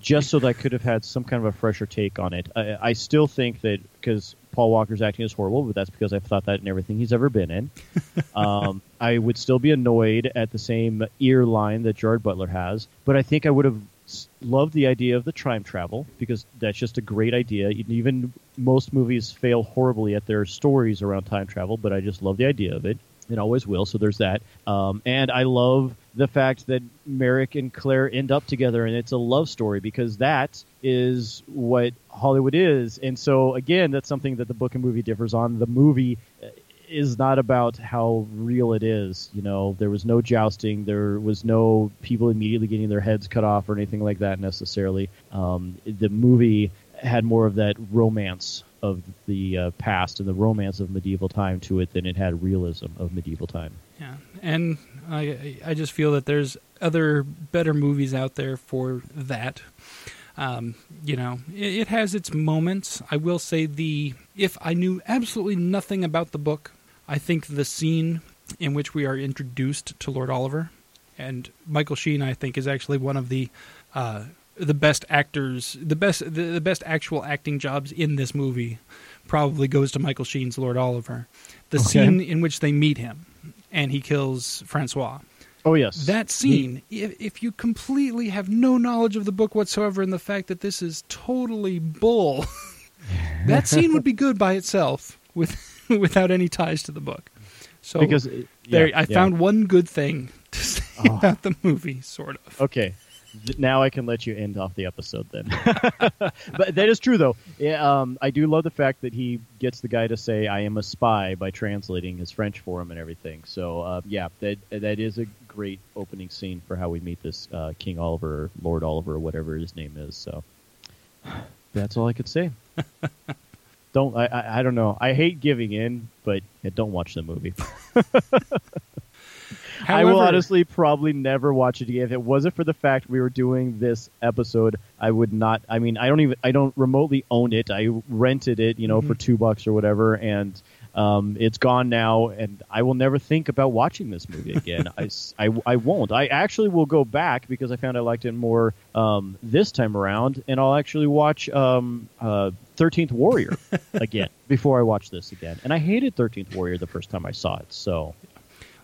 S3: just so that I could have had some kind of a fresher take on it. I, I still think that because Paul Walker's acting is horrible, but that's because I've thought that in everything he's ever been in. um, I would still be annoyed at the same ear line that Gerard Butler has, but I think I would have loved the idea of the time travel because that's just a great idea. Even most movies fail horribly at their stories around time travel, but I just love the idea of it. It always will. So there's that. Um, and I love the fact that Marek and Claire end up together, and it's a love story because that is what Hollywood is. And so again, that's something that the book and movie differs on. The movie uh, is not about how real it is. You know, there was no jousting, there was no people immediately getting their heads cut off or anything like that necessarily. Um, the movie had more of that romance of the uh, past and the romance of medieval time to it than it had realism of medieval time.
S4: Yeah, and I I just feel that there's other better movies out there for that. Um, you know, it, it has its moments. I will say the if I knew absolutely nothing about the book, I think the scene in which we are introduced to Lord Oliver and Michael Sheen, I think, is actually one of the uh, the best actors, the best the, the best actual acting jobs in this movie. Probably goes to Michael Sheen's Lord Oliver. The
S3: Okay.
S4: scene in which they meet him and he kills Francois.
S3: Oh yes,
S4: That scene, if, if you completely have no knowledge of the book whatsoever and the fact that this is totally bull, that scene would be good by itself with without any ties to the book. So
S3: because uh,
S4: there, I
S3: yeah.
S4: found one good thing to say
S3: Oh.
S4: about the movie, sort of.
S3: Okay. Now I can let you end off the episode then. but that is true, though. Yeah, um, I do love the fact that he gets the guy to say "I am a spy" by translating his French for him and everything. So uh, yeah, that that is a great opening scene for how we meet this uh, King Oliver, or Lord Oliver, or whatever his name is. So that's all I could say. don't I, I? I don't know. I hate giving in, but yeah, don't watch the movie. I will honestly probably never watch it again. If it wasn't for the fact we were doing this episode, I would not. I mean, I don't even. I don't remotely own it. I rented it, you know, for
S4: Mhm.
S3: two bucks or whatever, and um, it's gone now. And I will never think about watching this movie again. I, I, I won't. I actually will go back because I found I liked it more um, this time around, and I'll actually watch um, uh, Thirteenth Warrior again before I watch this again. And I hated Thirteenth Warrior the first time I saw it. So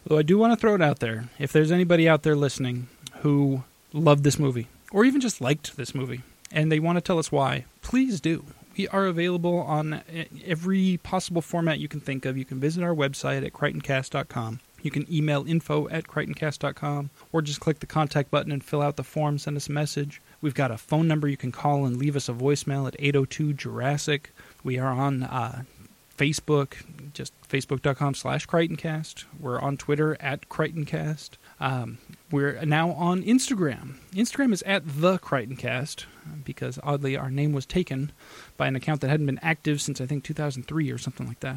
S4: Though I do want to throw it out there. If there's anybody out there listening who loved this movie, or even just liked this movie, and they want to tell us why, please do. We are available on every possible format you can think of. You can visit our website at crichtoncast.com. You can email info at crichtoncast.com, or just click the contact button and fill out the form, send us a message. We've got a phone number you can call and leave us a voicemail at 802 Jurassic. We are on uh, Facebook, just facebook.com slash CrichtonCast. We're on Twitter at CrichtonCast. Um, we're now on Instagram. Instagram is at the CrichtonCast because oddly our name was taken by an account that hadn't been active since I think 2003 or something like that.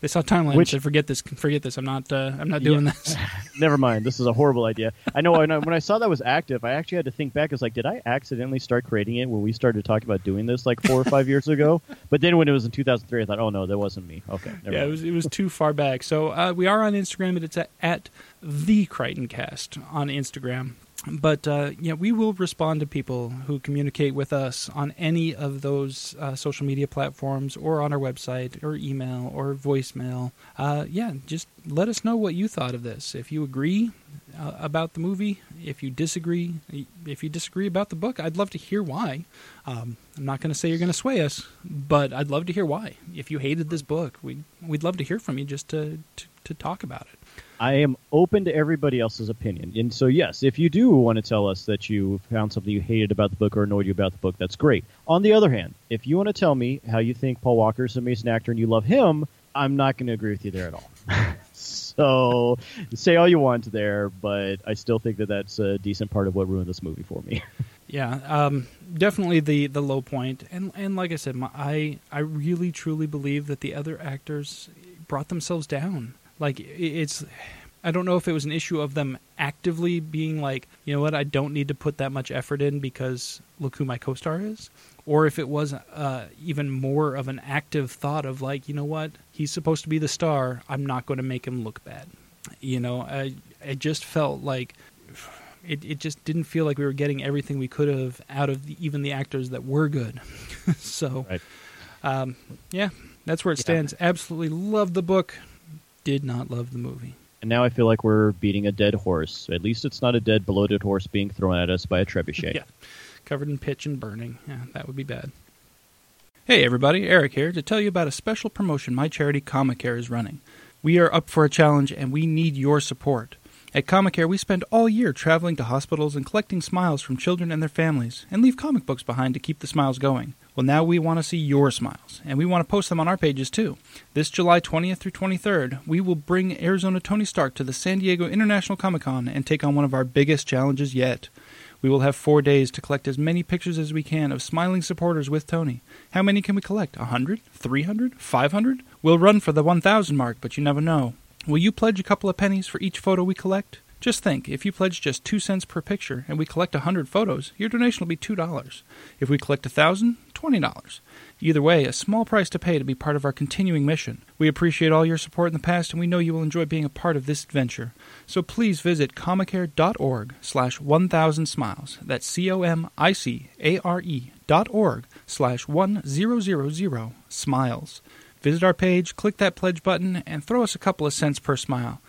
S4: They saw timeline
S3: Which-
S4: said, "Forget this. Forget this. I'm not. Uh, I'm not doing
S3: Yeah.
S4: this."
S3: never mind. This is a horrible idea. I know when I, when I saw that was active, I actually had to think back. I was like, did I accidentally start creating it when we started talking about doing this like four or five years ago? But then when it was in 2003, I thought, oh no, that wasn't me. Okay, never
S4: yeah, it was it was too far back. So uh, we are on Instagram, but it's at, at the CrichtonCast on Instagram. But uh, yeah, we will respond to people who communicate with us on any of those uh, social media platforms, or on our website, or email, or voicemail. Uh, yeah, just let us know what you thought of this. If you agree uh, about the movie, if you disagree, if you disagree about the book, I'd love to hear why. Um, I'm not going to say you're going to sway us, but I'd love to hear why. If you hated this book, we'd, we'd love to hear from you just to, to, to talk about it.
S3: I am open to everybody else's opinion. And so, yes, if you do want to tell us that you found something you hated about the book or annoyed you about the book, that's great. On the other hand, if you want to tell me how you think Paul Walker is an amazing actor and you love him, I'm not going to agree with you there at all. so, say all you want there, but I still think that that's a decent part of what ruined this movie for me.
S4: Yeah, um, definitely the, the low point, and and like I said, my, I I really truly believe that the other actors brought themselves down. Like it's, I don't know if it was an issue of them actively being like, you know what, I don't need to put that much effort in because look who my co-star is, or if it was uh, even more of an active thought of like, you know what, he's supposed to be the star, I'm not going to make him look bad. You know, I I just felt like it, it just didn't feel like we were getting everything we could have out of the, even the actors that were good. so,
S3: Right.
S4: um, yeah, that's where it
S3: Yeah.
S4: stands. Absolutely love the book. Did not love the movie.
S3: And now I feel like we're beating a dead horse. At least it's not a dead, bloated horse being thrown at us by a trebuchet.
S4: Yeah, covered in pitch and burning. Yeah, that would be bad. Hey everybody, Eric here to tell you about a special promotion my charity Comicare is running. We are up for a challenge and we need your support. At Comicare, we spend all year traveling to hospitals and collecting smiles from children and their families, and leave comic books behind to keep the smiles going. Well, now we want to see your smiles, and we want to post them on our pages too. This July 20th through 23rd, we will bring Arizona Tony Stark to the San Diego International Comic Con and take on one of our biggest challenges yet. We will have four days to collect as many pictures as we can of smiling supporters with Tony. How many can we collect? A hundred? Three hundred? Five hundred? We'll run for the 1,000 mark, but you never know. Will you pledge a couple of pennies for each photo we collect? Just think, if you pledge just two cents per picture and we collect a hundred photos, your donation will be two dollars. If we collect a thousand, twenty dollars. Either way, a small price to pay to be part of our continuing mission. We appreciate all your support in the past, and we know you will enjoy being a part of this adventure. So please visit comicare.org slash 1000 smiles. That's C-O-M-I-C-A-R-E dot org slash 1000 smiles. Visit our page, click that pledge button, and throw us a couple of cents per smile.